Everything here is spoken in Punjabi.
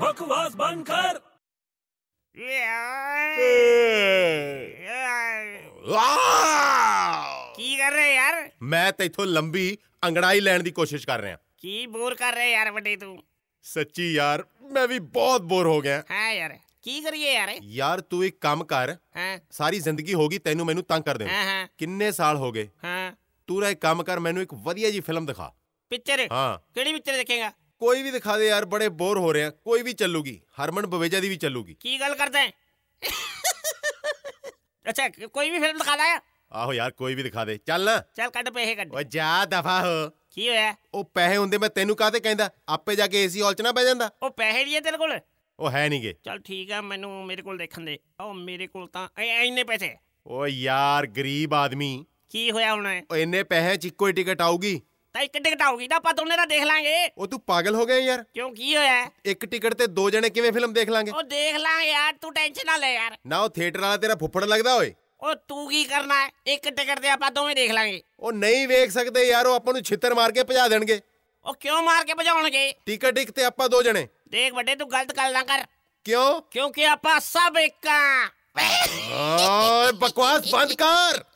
बकवास बंद कर ਕੀ ਕਰ ਰਹੇ ਯਾਰ ਮੈਂ ਤੈਥੋਂ ਲੰਬੀ ਅੰਗੜਾਈ ਲੈਣ ਦੀ ਕੋਸ਼ਿਸ਼ ਕਰ ਰਿਹਾ ਕੀ ਬੋਰ ਕਰ ਰਹੇ ਯਾਰ ਵੱਡੇ ਤੂੰ ਸੱਚੀ ਯਾਰ ਮੈਂ ਵੀ ਬਹੁਤ ਬੋਰ ਹੋ ਗਿਆ ਹਾਂ ਯਾਰ ਕੀ ਕਰੀਏ ਯਾਰ ਯਾਰ ਤੂੰ ਇੱਕ ਕੰਮ ਕਰ ਹਾਂ ਸਾਰੀ ਜ਼ਿੰਦਗੀ ਹੋ ਗਈ ਤੈਨੂੰ ਮੈਨੂੰ ਤੰਗ ਕਰਦੇ ਨੂੰ ਹਾਂ ਹਾਂ ਕਿੰਨੇ ਸਾਲ ਹੋ ਗਏ ਹਾਂ ਤੂੰ ਰਾ ਇੱਕ ਕੰਮ ਕਰ ਮੈਨੂੰ ਇੱਕ ਵਧੀਆ ਜੀ ਫਿਲਮ ਦਿਖਾ ਪਿਕਚਰ ਹਾਂ ਕਿਹੜੀ ਪਿਕਚਰ ਦੇਖੇਗਾ ਕੋਈ ਵੀ ਦਿਖਾ ਦੇ ਯਾਰ ਬੜੇ ਬੋਰ ਹੋ ਰਹੇ ਆ। ਕੋਈ ਵੀ ਚੱਲੂਗੀ। ਹਰਮਨ ਬਵੇਜਾ ਦੀ ਵੀ ਚੱਲੂਗੀ। ਕੀ ਗੱਲ ਕਰਦਾ? ਹੈ ਅੱਛਾ ਕੋਈ ਵੀ ਫਿਲਮ ਦਿਖਾ ਦਾਇਆ ਆਹੋ ਯਾਰ ਕੋਈ ਵੀ ਦਿਖਾ ਦੇ। ਚੱਲ ਚੱਲ ਕੱਢ ਪੈਸੇ ਕੱਢ। ਓਏ ਜਾ ਦਫਾ ਹੋ। ਕੀ ਹੋਇਆ? ਉਹ ਪੈਸੇ ਹੁੰਦੇ ਮੈਂ ਤੈਨੂੰ ਕਾਹਤੇ ਕਹਿੰਦਾ? ਆਪੇ ਜਾ ਕੇ ਏਸੀ ਹਾਲ ਚ ਨਾ ਬਹਿ ਜਾਂਦਾ। ਉਹ ਪੈਸੇ ਨਹੀਂ ਹੈ ਤੇਰੇ ਕੋਲ? ਉਹ ਹੈ ਨਹੀਂਗੇ ਚੱਲ ਠੀਕ ਆ ਮੈਨੂੰ ਮੇਰੇ ਕੋਲ ਦੇਖਣ ਦੇ। ਉਹ ਮੇਰੇ ਕੋਲ ਤਾਂ ਐ- ਇੰਨੇ ਪੈਸੇ। ਓ ਯਾਰ ਗਰੀਬ ਆਦਮੀ। ਕੀ ਹੋਇਆ ਹੁਣ? ਓ ਇੰਨੇ ਪੈਸੇ ਚ ਇੱਕੋ ਹੀ ਟਿਕਟ ਆਊਗੀ। ਤਾਂ ਇੱਕ ਟਿਕਟ ਆਊਗੀ ਤਾਂ ਆਪਾਂ ਦੋਨੇ ਦਾ ਦੇਖ ਲਾਂਗੇ। ਉਹ ਤੂੰ ਪਾਗਲ ਹੋ ਗਿਆ ਯਾਰ। ਕਿਉਂ ਕੀ ਹੋਇਆ? ਇੱਕ ਟਿਕਟ ਤੇ ਦੋ ਜਣੇ ਕਿਵੇਂ ਫਿਲਮ ਦੇਖ ਲਾਂਗੇ? ਉਹ ਦੇਖ ਲਾਂਗੇ ਯਾਰ ਤੂੰ ਟੈਨਸ਼ਨ ਨਾ ਲੈ ਯਾਰ। ਨਾ ਉਹ ਥੀਏਟਰ ਵਾਲਾ ਤੇਰਾ ਫੁੱਫੜ ਲੱਗਦਾ ਓਏ। ਉਹ ਤੂੰ ਕੀ ਕਰਨਾ? ਹੈ ਇੱਕ ਟਿਕਟ ਤੇ ਆਪਾਂ ਦੋਵੇਂ ਦੇਖ ਲਾਂਗੇ। ਉਹ ਨਹੀਂ ਵੇਖ ਸਕਦੇ ਯਾਰ ਉਹ ਆਪਾਂ ਨੂੰ ਛਿੱਤਰ ਮਾਰ ਕੇ ਭਜਾ ਦੇਣਗੇ। ਉਹ ਕਿਉਂ ਮਾਰ ਕੇ ਭਜਾਉਣਗੇ? ਟਿਕਟ ਇੱਕ ਤੇ ਆਪਾਂ ਦੋ ਜਣੇ। ਦੇਖ ਵੱਡੇ ਤੂੰ ਗਲਤ ਗੱਲ ਨਾ ਕਰ। ਕਿਉਂ? ਕਿਉਂਕਿ ਆਪਾਂ ਸਭ ਇੱਕ ਆ। ਓਏ ਬਕਵਾਸ ਬੰਦ ਕਰ।